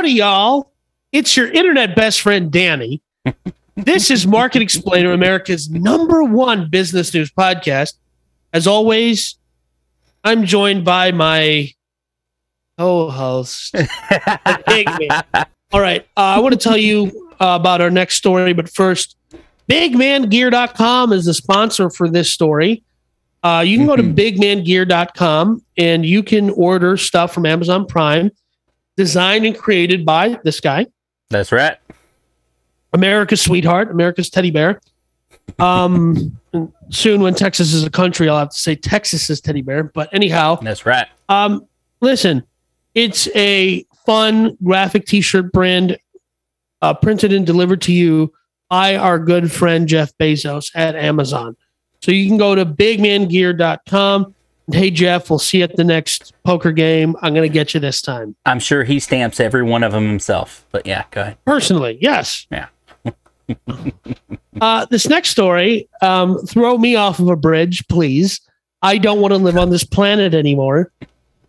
Howdy, y'all. It's your internet best friend, Danny. this is Market Explainer, America's number one business news podcast. As always, I'm joined by my co-host, big man. All right, uh, I want to tell you uh, about our next story, but first, BigManGear.com is the sponsor for this story. Uh, you can go to BigManGear.com and you can order stuff from Amazon Prime, designed and created by this guy, That's right. America's sweetheart, America's teddy bear. Um, soon, when Texas is a country, I'll have to say Texas is teddy bear. But anyhow, That's right. um, listen, it's a fun graphic T-shirt brand, uh, printed and delivered to you by our good friend Jeff Bezos at Amazon. So you can go to bigmangear.com. Hey Jeff, we'll see you at the next poker game. I'm going to get you this time. I'm sure he stamps every one of them himself. But yeah, go ahead. Personally, yes. Yeah. uh, this next story, um, throw me off of a bridge, please. I don't want to live on this planet anymore.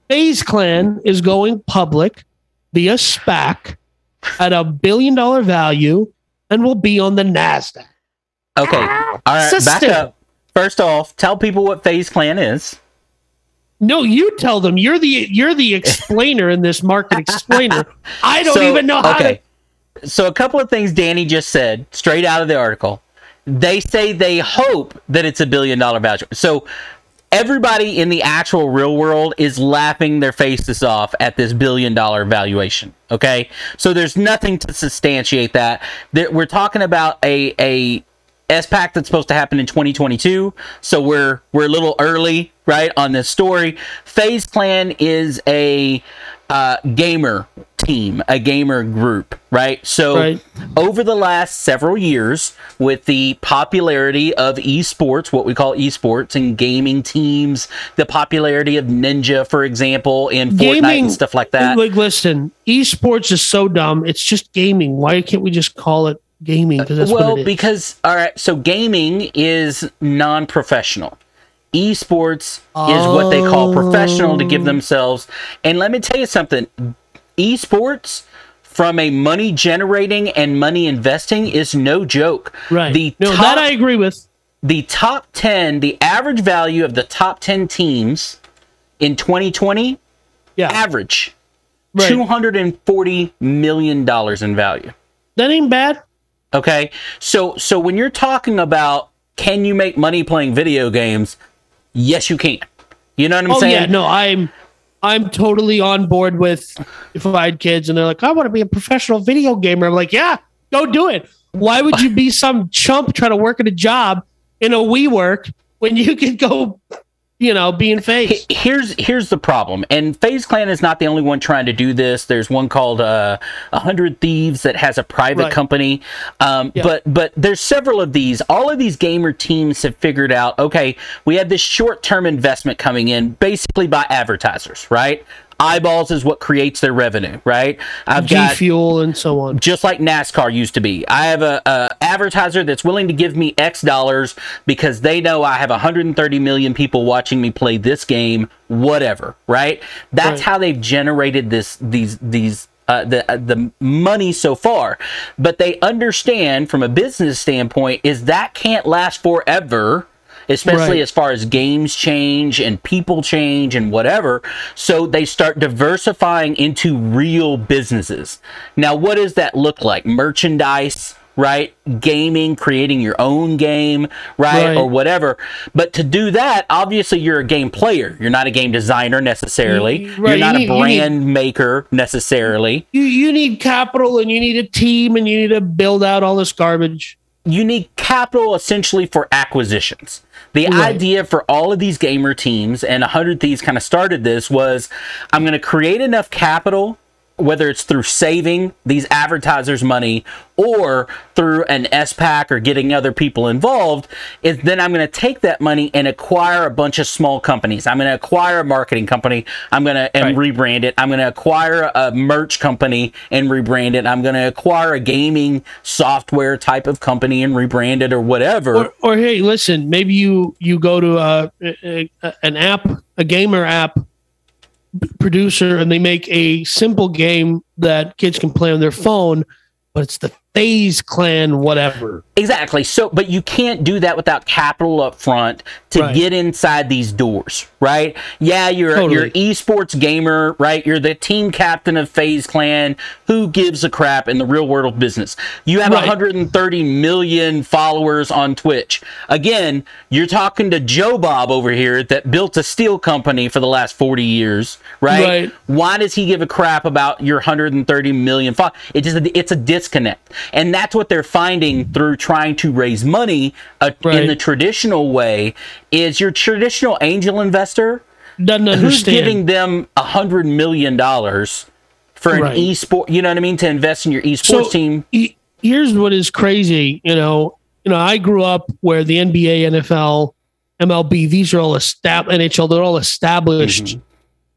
FaZe Clan is going public via SPAC at a billion dollar value and will be on the NASDAQ. Okay. All right. Back up. First off, tell people what FaZe Clan is. No, you tell them. You're the you're the explainer in this market explainer. I don't So, even know how okay. So a couple of things Danny just said straight out of the article. They say they hope that it's a billion dollar value. So everybody in the actual real world is laughing their faces off at this billion dollar valuation. Okay, so there's nothing to substantiate that. We're talking about a a SPAC that's supposed to happen in 2022. So we're we're a little early, right, on this story. FaZe Clan is a uh, gamer team, a gamer group, right? So Right. over the last several years, with the popularity of esports, what we call esports and gaming teams, the popularity of Ninja, for example, and Fortnite and stuff like that. Like, listen, esports is so dumb. It's just gaming. Why can't we just call it gaming? Uh, because that's well, what it is. because all right, so gaming is non-professional. Esports is what they call professional to Oh. give themselves. And let me tell you something. Esports from a money generating and money investing is no joke. right. The no, top, that I agree with. the top 10, the average value of the top 10 teams in 2020 Yeah, average right. 240 million dollars in value. that ain't bad. Okay. So so when you're talking about can you make money playing video games? Yes, you can. You know what I'm Oh saying? yeah, no, I'm I'm totally on board with if I had kids and they're like, I want to be a professional video gamer. I'm like, yeah, go do it. Why would you be some chump trying to work at a job in a WeWork when you could go, you know, being? H- Here's here's the problem, and FaZe Clan is not the only one trying to do this. There's one called uh, a Hundred Thieves that has a private Right. company, um, Yeah. but but there's several of these. All of these gamer teams have figured out. Okay, we have this short term investment coming in, basically by advertisers, right? Eyeballs is what creates their revenue, right? I've G got Fuel and so on. just like NASCAR used to be. I have a, a advertiser that's willing to give me X dollars because they know I have 130 million people watching me play this game, whatever, right? That's Right. how they've generated this these these uh, the uh, the money so far. But they understand from a business standpoint is that can't last forever especially Right. as far as games change and people change and whatever. So they start diversifying into real businesses. Now, what does that look like? Merchandise, right? Gaming, creating your own game, right? Right. Or whatever. But to do that, obviously you're a game player. You're not a game designer necessarily. Y- right, You're not you need- a you need- brand maker necessarily. You you need capital and you need a team and you need to build out all this garbage. You need capital essentially for acquisitions. The Right. idea for all of these gamer teams, and 100 Thieves kind of started this, was I'm going to create enough capital, whether it's through saving these advertisers money or through an SPAC or getting other people involved, is then I'm going to take that money and acquire a bunch of small companies. I'm going to acquire a marketing company. I'm going to and Right. rebrand it. I'm going to acquire a merch company and rebrand it. I'm going to acquire a gaming software type of company and rebrand it or whatever. Or, or hey, listen, maybe you you go to a, a, a- an app, a gamer app, producer and they make a simple game that kids can play on their phone, but it's the FaZe Clan, whatever. Exactly. So, but you can't do that without capital up front to Right. get inside these doors, right? Yeah, you're Totally. you're esports gamer, right? You're the team captain of FaZe Clan. Who gives a crap in the real world of business? You have Right. 130 million followers on Twitch. Again, you're talking to Joe Bob over here that built a steel company for the last 40 years, right? Right. Why does he give a crap about your 130 million followers? It just it's a disconnect, and that's what they're finding through trying to raise money uh, in the traditional way. Is your traditional angel investor Doesn't who's understand. giving them a hundred million dollars for an Right. esport? You know what I mean? To invest in your esports team. he- here's what is crazy. You know, you know, I grew up where the NBA, NFL, MLB, these are all established. NHL, they're all established Mm-hmm.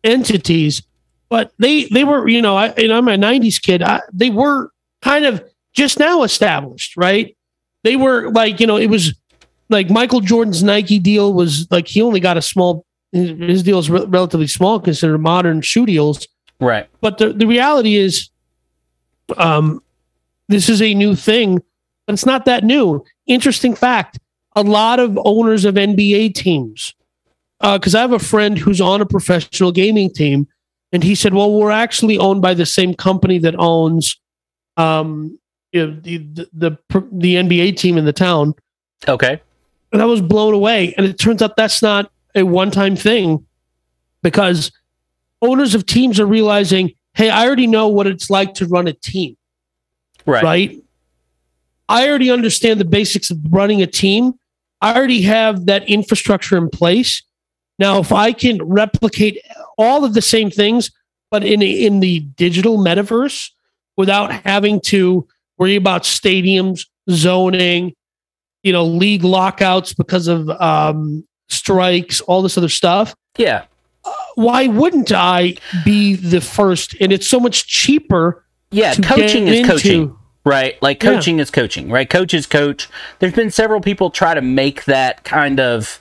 entities. But they they were, you know, I I'm a '90s kid. I, they were kind of just now established, right? They were like, you know, it was like Michael Jordan's Nike deal was like he only got a small. His deal is re- relatively small considered modern shoe deals Right. but the, the reality is um this is a new thing but it's not that new interesting fact a lot of owners of nba teams because i have a friend who's on a professional gaming team and he said well we're actually owned by the same company that owns um you know, the, the the the nba team in the town Okay. and I was blown away. And it turns out that's not a one time thing because owners of teams are realizing, hey, I already know what it's like to run a team, Right. right? I already understand the basics of running a team. I already have that infrastructure in place. Now, if I can replicate all of the same things, but in a, in the digital metaverse without having to worry about stadiums, zoning, you know, league lockouts because of um, strikes, all this other stuff. Yeah. Why wouldn't I be the first? And it's so much cheaper. Yeah. Coaching is coaching. Right. Like Yeah. coaching is coaching, right? Coach is coach. There's been several people try to make that kind of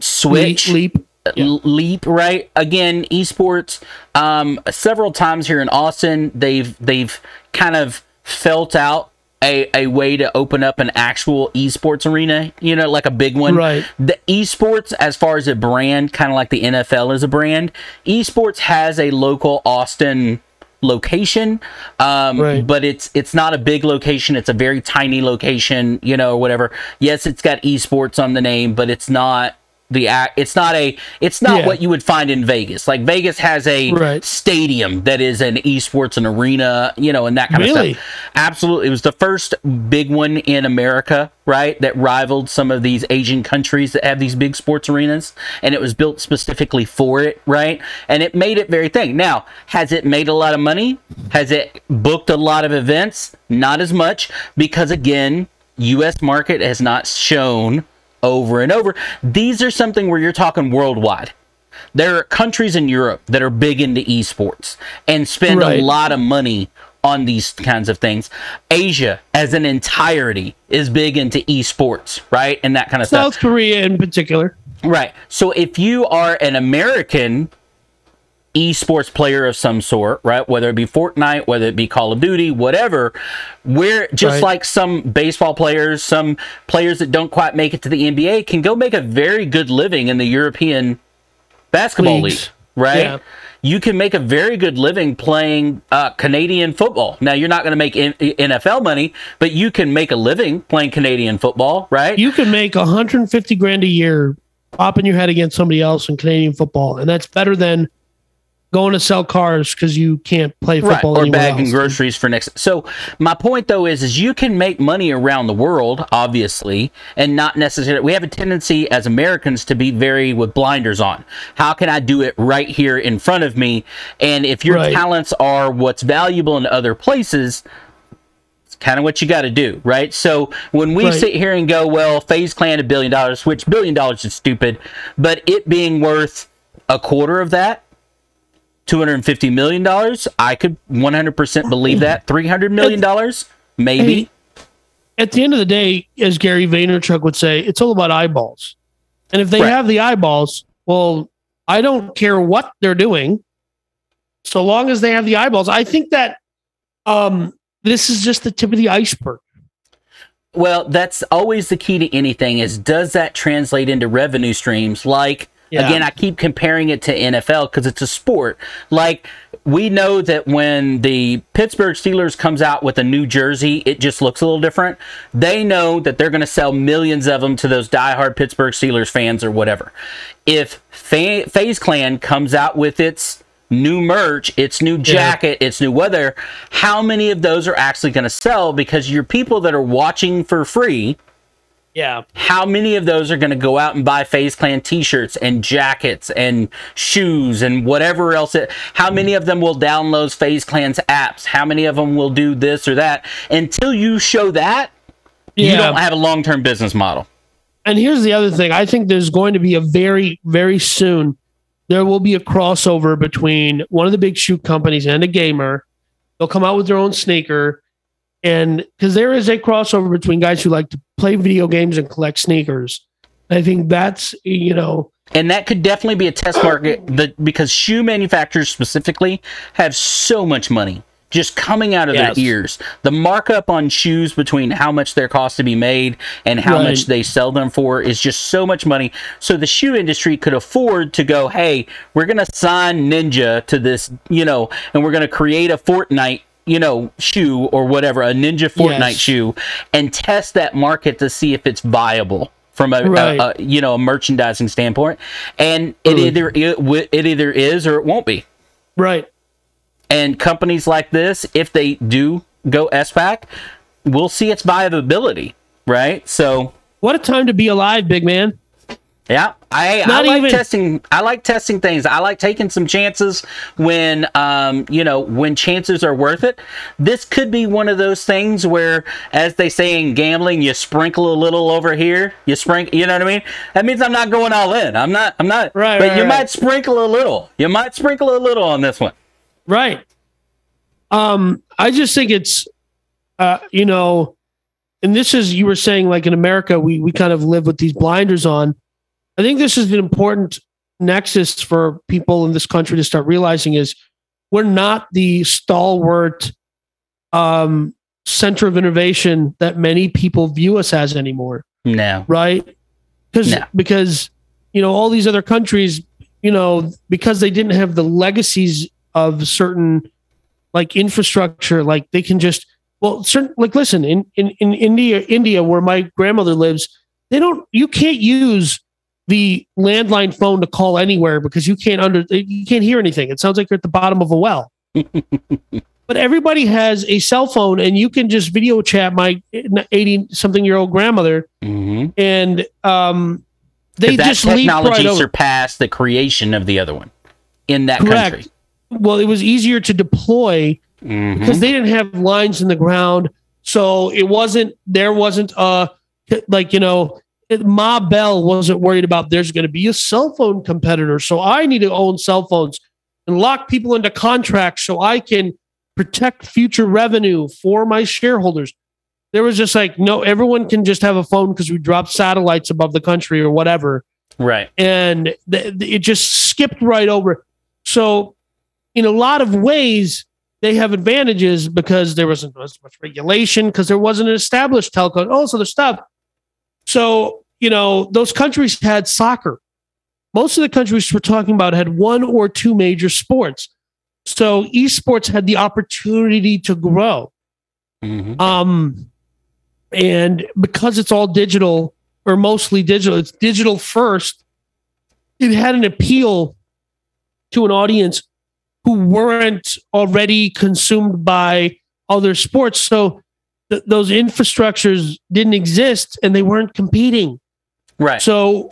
switch Leap, leap. Yeah. leap right again esports um several times here in austin they've they've kind of felt out a, a way to open up an actual esports arena you know like a big one Right. the esports as far as a brand kind of like the nfl is a brand esports has a local austin location um Right. but it's it's not a big location it's a very tiny location you know or whatever yes it's got esports on the name but it's not the act it's not a it's not Yeah. what you would find in Vegas. Like Vegas has a Right. stadium that is an esports and arena, you know, and that kind Really? of stuff. Absolutely. It was the first big one in America, right? That rivaled some of these Asian countries that have these big sports arenas and it was built specifically for it, right? And it made it very thing. Now, has it made a lot of money? Has it booked a lot of events? Not as much because again, US market has not shown over and over. These are something where you're talking worldwide. There are countries in Europe that are big into esports and spend Right. a lot of money on these kinds of things. Asia, as an entirety, is big into esports, right? And that kind of stuff. South Korea in particular. Right. So if you are an American esports player of some sort, right? Whether it be Fortnite, whether it be Call of Duty, whatever, we're just Right. like some baseball players, some players that don't quite make it to the NBA can go make a very good living in the European basketball Leagues. league, right? Yeah. You can make a very good living playing uh, Canadian football. Now, you're not going to make NFL money, but you can make a living playing Canadian football, right? You can make 150 grand a year popping your head against somebody else in Canadian football, and that's better than going to sell cars because you can't play right football or anywhere bagging else. groceries for next so my point though is is you can make money around the world obviously and not necessarily we have a tendency as americans to be very with blinders on how can i do it right here in front of me and if your Right. talents are what's valuable in other places it's kind of what you got to do, right? So when we Right. sit here and go, well, FaZe Clan a billion dollars, which billion dollars is stupid, but it being worth a quarter of that, two hundred and fifty million dollars, I could one hundred percent believe that. Three hundred million dollars, maybe. At the end of the day, as Gary Vaynerchuk would say, it's all about eyeballs. And if they Right. have the eyeballs, well, I don't care what they're doing, so long as they have the eyeballs. I think that um, this is just the tip of the iceberg. Well, that's always the key to anything is does that translate into revenue streams? Like Yeah. again, I keep comparing it to NFL because it's a sport. Like we know that when the Pittsburgh Steelers comes out with a new jersey, it just looks a little different. They know that they're going to sell millions of them to those diehard Pittsburgh Steelers fans or whatever. If Fa- FaZe Clan comes out with its new merch, its new jacket, its new weather, how many of those are actually going to sell? Because your people that are watching for free, Yeah. how many of those are going to go out and buy FaZe Clan t-shirts and jackets and shoes and whatever else it, how many of them will download FaZe Clan's apps how many of them will do this or that until you show that you don't have a long-term business model And here's the other thing. I think there's going to be a very, very soon, there will be a crossover between one of the big shoe companies and a gamer. They'll come out with their own sneaker. And because there is a crossover between guys who like to play video games and collect sneakers. I think that's, you know, and that could definitely be a test market that because shoe manufacturers specifically have so much money just coming out of Yes. their ears. The markup on shoes between how much their cost to be made and how Right. much they sell them for is just so much money. So the shoe industry could afford to go, hey, we're going to sign Ninja to this, you know, and we're going to create a Fortnite. You know, shoe or whatever, a Ninja Fortnite Yes. shoe, and test that market to see if it's viable from a, a- Right. a you know a merchandising standpoint, and it Totally. either it, it either is or it won't be. right. And companies like this, if they do go SPAC, we'll see its viability, right? So What a time to be alive, big man. Yeah, I, I like even- testing. I like testing things. I like taking some chances when um you know when chances are worth it. This could be one of those things where, as they say in gambling, you sprinkle a little over here. You sprinkle. You know what I mean? That means I'm not going all in. I'm not. I'm not. Right, But right, you right. might sprinkle a little. You might sprinkle a little on this one. Right. Um, I just think it's, uh, you know, and this is you were saying like in America we we kind of live with these blinders on. I think this is an important nexus for people in this country to start realizing is we're not the stalwart um, center of innovation that many people view us as anymore No. right? Because No. because you know all these other countries, you know, because they didn't have the legacies of certain like infrastructure, like they can just well, certain like listen in in in India, India, where my grandmother lives, they don't. You can't use the landline phone to call anywhere because you can't under you can't hear anything. It sounds like you're at the bottom of a well. but everybody has a cell phone, and you can just video chat my eighty something year old grandmother Mm-hmm. and um, they that just leap technology right over. surpassed the creation of the other one in that Correct. country. Well, it was easier to deploy Mhm. because they didn't have lines in the ground, so it wasn't there wasn't a like you know Ma Bell wasn't worried about there's going to be a cell phone competitor, so I need to own cell phones and lock people into contracts so I can protect future revenue for my shareholders. There was just like no, everyone can just have a phone because we dropped satellites above the country or whatever. Right. and th- th- it just skipped right over. So, in a lot of ways, they have advantages because there wasn't as much regulation because there wasn't an established telco. Oh, so the stuff. So you know those countries had soccer. Most of the countries we're talking about had one or two major sports. So esports had the opportunity to grow. Mhm. Um, and because it's all digital or mostly digital, it's digital first. It had an appeal to an audience who weren't already consumed by other sports. So th- those infrastructures didn't exist and they weren't competing. Right. So,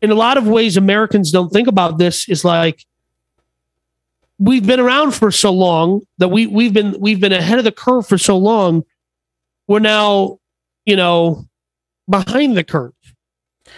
in a lot of ways, Americans don't think about this. Is like we've been around for so long that we we've been we've been ahead of the curve for so long. We're now, you know, behind the curve.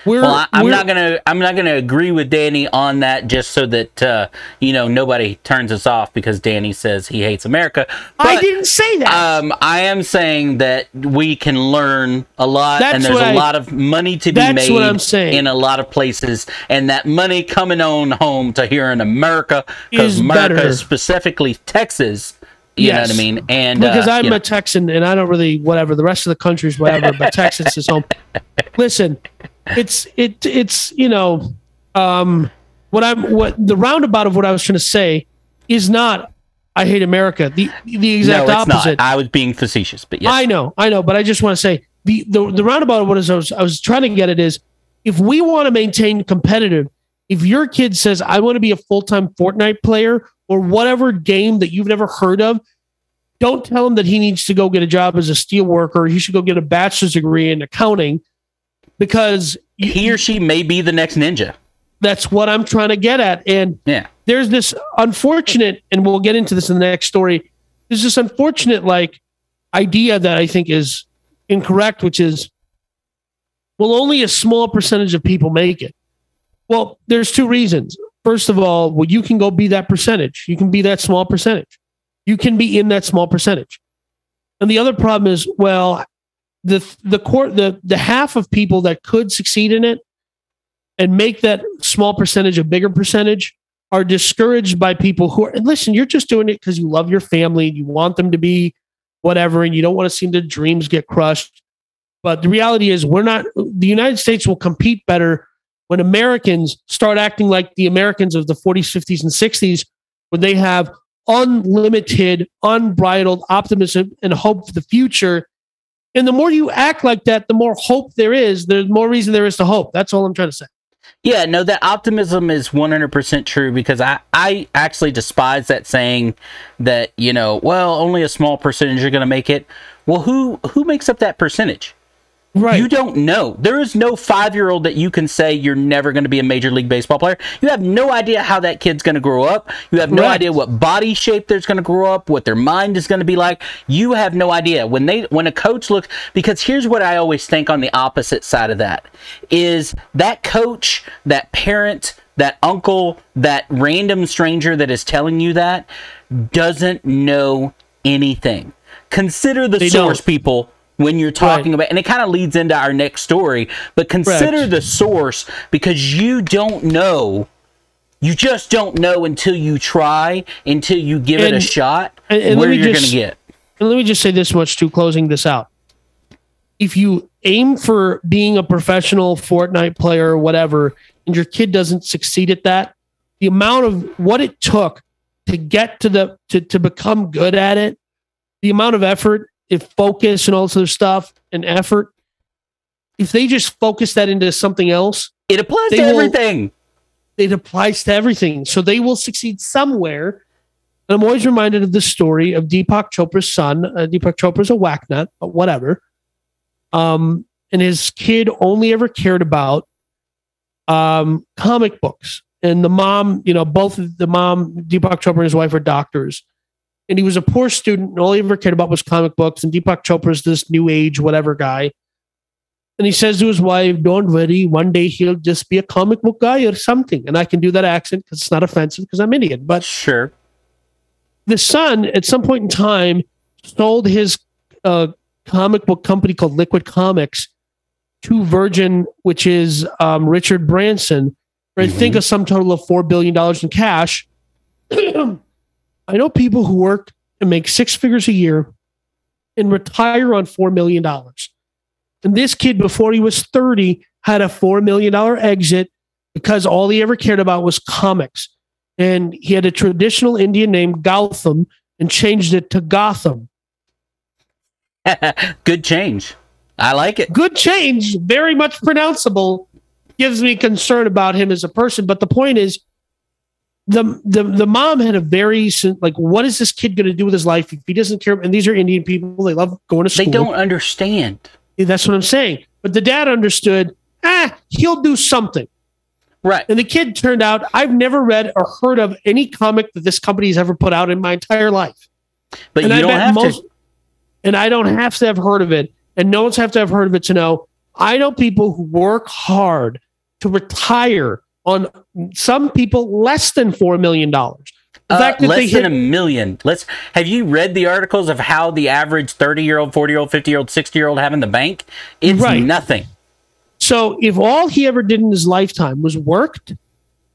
We're, Well, I, I'm we're- not gonna I'm not gonna agree with Danny on that just so that uh, you know nobody turns us off because Danny says he hates America. I didn't say that. Um, I am saying that we can learn a lot, That's and there's a I- lot of money to be made what I'm saying. in a lot of places, and that money coming on home to here in America, because America, better. specifically Texas, you know what I mean? And because uh, I'm you know, a Texan and I don't really whatever the rest of the country's whatever, but Texas is home. Listen, it's it it's you know, um, what I'm what the roundabout of what I was trying to say is not I hate America. The the exact no, it's opposite. not. I was being facetious, but yes, I know, I know, but I just want to say the the, the roundabout of what is I was, I was trying to get it is if we want to maintain competitive, if your kid says I want to be a full time Fortnite player or whatever game that you've never heard of, don't tell him that he needs to go get a job as a steel worker. He should go get a bachelor's degree in accounting because he or she may be the next ninja. that's what I'm trying to get at. And Yeah. there's this unfortunate, and we'll get into this in the next story. There's this unfortunate like idea that I think is incorrect, which is, well, only a small percentage of people make it. Well, there's two reasons. First of all, well, you can go be that percentage. You can be that small percentage. You can be in that small percentage. And the other problem is, well, the the court the the half of people that could succeed in it and make that small percentage a bigger percentage are discouraged by people who are and listen you're just doing it because you love your family and you want them to be whatever and you don't want to see their dreams get crushed. But the reality is we're not the united states will compete better when americans start acting like the americans of the 40s 50s and 60s when they have unlimited unbridled optimism and hope for the future and the more you act like that the more hope there is the more reason there is to hope that's all i'm trying to say Yeah, no, that optimism is 100% true because I, I actually despise that saying that, you know, well, only a small percentage are going to make it. Well, who who makes up that percentage? Right You don't know. There is no five year old that you can say you're never going to be a major league baseball player. You have no idea how that kid's going to grow up. You have no Correct. idea what body shape there's going to grow up, what their mind is going to be like. You have no idea when they when a coach looks because here's what I always think on the opposite side of that is that coach, that parent, that uncle, that random stranger that is telling you that doesn't know anything. Consider the They source don't. people when you're talking Right. about and it kind of leads into our next story but consider Correct. the source because you don't know you just don't know until you try until you give it a shot and- and let where me you're going just- to get And let me just say this much to closing this out. If you aim for being a professional Fortnite player or whatever, and your kid doesn't succeed at that, the amount of what it took to get to the to, to become good at it, the amount of effort, if focus and all this other stuff and effort, if they just focus that into something else, it applies to will- everything it applies to everything. So they will succeed somewhere. And I'm always reminded of the story of Deepak Chopra's son. Uh, Deepak Chopra's a whacknut, but whatever. Um, and his kid only ever cared about um, comic books. And the mom, you know, both the mom, Deepak Chopra and his wife are doctors. And he was a poor student, and all he ever cared about was comic books. And Deepak Chopra Chopra's this new age, whatever guy. And he says to his wife, Don't worry, one day he'll just be a comic book guy or something. And I can do that accent because it's not offensive because I'm Indian. But sure the son, at some point in time, sold his uh, comic book company called Liquid Comics to Virgin, which is um, Richard Branson, for I think a sum total of $4 billion in cash. I know people who work and make six figures a year and retire on $4 million. And this kid, before he was 30, had a $4 million exit because all he ever cared about was comics. And he had a traditional Indian name, Gautam, and changed it to Gotham. good change i like it Good change, very much pronounceable. Gives me concern about him as a person. But the point is, the the the mom had a very like, what is this kid going to do with his life if he doesn't care? And these are Indian people; they love going to school they don't understand That's what I'm saying. But the dad understood. Ah, he'll do something. right And the kid turned out. I've never read or heard of any comic that this company has ever put out in my entire life. but and you I don't have most, to and I don't have to have heard of it, and no one's have to have heard of it to know I know people who work hard to retire on some people less than four million dollars. The uh, less they hit, than a million. Let's have you read the articles of how the average 30 year old, 40 year old, 50 year old, 60 year old have in the bank? It's right. nothing. So if all he ever did in his lifetime was worked,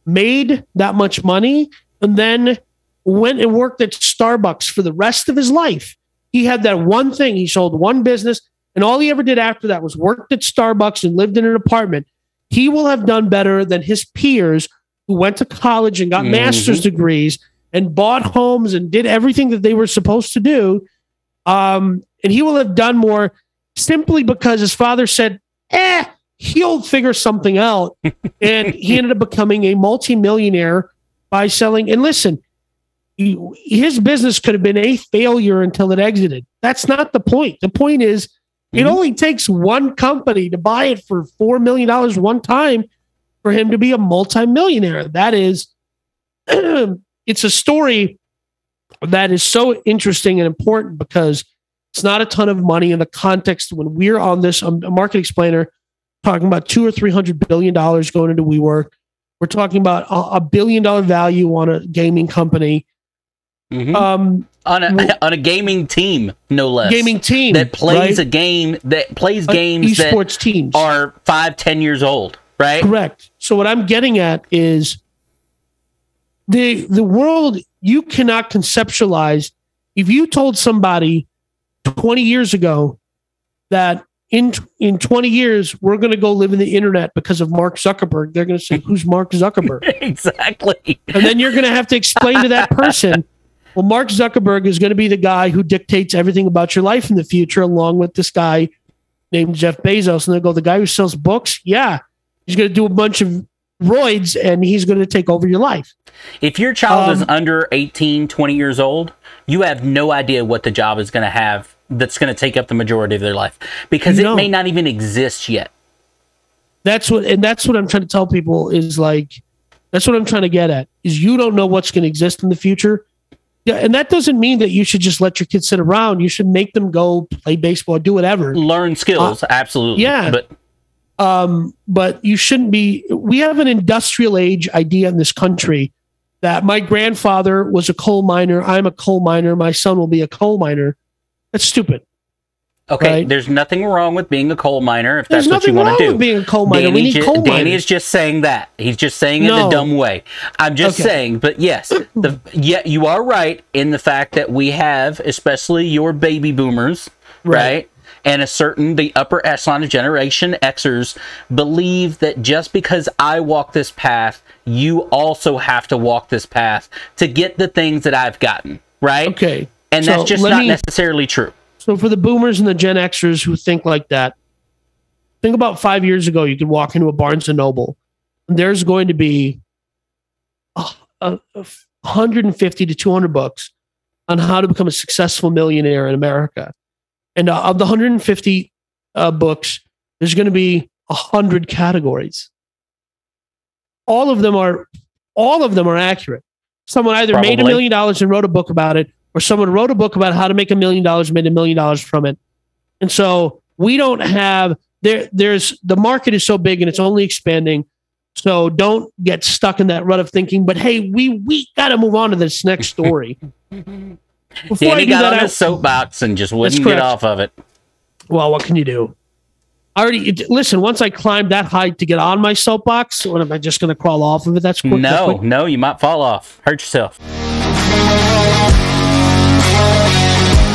made that much money, and then went and worked at Starbucks for the rest of his life, he had that one thing. He sold one business, and all he ever did after that was worked at Starbucks and lived in an apartment. He will have done better than his peers who went to college and got mm-hmm. master's degrees and bought homes and did everything that they were supposed to do. Um, and he will have done more simply because his father said, eh, he'll figure something out. and he ended up becoming a multimillionaire by selling. And listen, his business could have been a failure until it exited. That's not the point. The point is, mm-hmm. it only takes one company to buy it for $4 million one one time for him to be a multimillionaire. That is, it's a story that is so interesting and important because it's not a ton of money in the context when we're on this um, a market explainer talking about two or three hundred billion dollars going into WeWork. We're talking about a, a billion dollar value on a gaming company. Mm-hmm. Um, on a on a gaming team, no less. Gaming team that plays right? a game that plays uh, games that esports teams are five ten years old, right? Correct. So what I'm getting at is the the world you cannot conceptualize. If you told somebody 20 years ago that in in 20 years we're going to go live in the internet because of Mark Zuckerberg. They're going to say, "Who's Mark Zuckerberg?" exactly. And then you're going to have to explain to that person, "Well, Mark Zuckerberg is going to be the guy who dictates everything about your life in the future, along with this guy named Jeff Bezos." And they go, "The guy who sells books, yeah, he's going to do a bunch of roids and he's going to take over your life." If your child um, is under 18, 20 years old, you have no idea what the job is going to have that's going to take up the majority of their life because it may not even exist yet. That's what, and that's what I'm trying to tell people is like, that's what I'm trying to get at is you don't know what's going to exist in the future. Yeah, and that doesn't mean that you should just let your kids sit around. You should make them go play baseball, do whatever, learn skills. Uh, absolutely, yeah. But um, but you shouldn't be. We have an industrial age idea in this country that my grandfather was a coal miner. I'm a coal miner. My son will be a coal miner. That's stupid. Okay, right? there's nothing wrong with being a coal miner if there's that's what you want to do. being a coal miner, Danny, we need coal Danny is just saying that. He's just saying it no. in a dumb way. I'm just okay. saying, but yes, the yeah, you are right in the fact that we have, especially your baby boomers, right? right? And a certain the upper echelon of Generation Xers believe that just because I walk this path, you also have to walk this path to get the things that I've gotten. Right? Okay. And so that's just not me, necessarily true. So for the boomers and the Gen Xers who think like that, think about five years ago, you could walk into a Barnes and Noble, and there's going to be a, a, a 150 to 200 books on how to become a successful millionaire in America. And uh, of the 150 uh, books, there's going to be 100 categories. All of them are all of them are accurate. Someone either Probably. made a million dollars and wrote a book about it, or someone wrote a book about how to make a million dollars, made a million dollars from it. And so we don't have there. There's the market is so big and it's only expanding. So don't get stuck in that rut of thinking. But hey, we we got to move on to this next story. Before Danny got that, on I, his soapbox and just wouldn't get off of it. Well, what can you do? I already listen. Once I climbed that height to get on my soapbox, what am I just going to crawl off of it? That's quick. No, no, you might fall off, hurt yourself.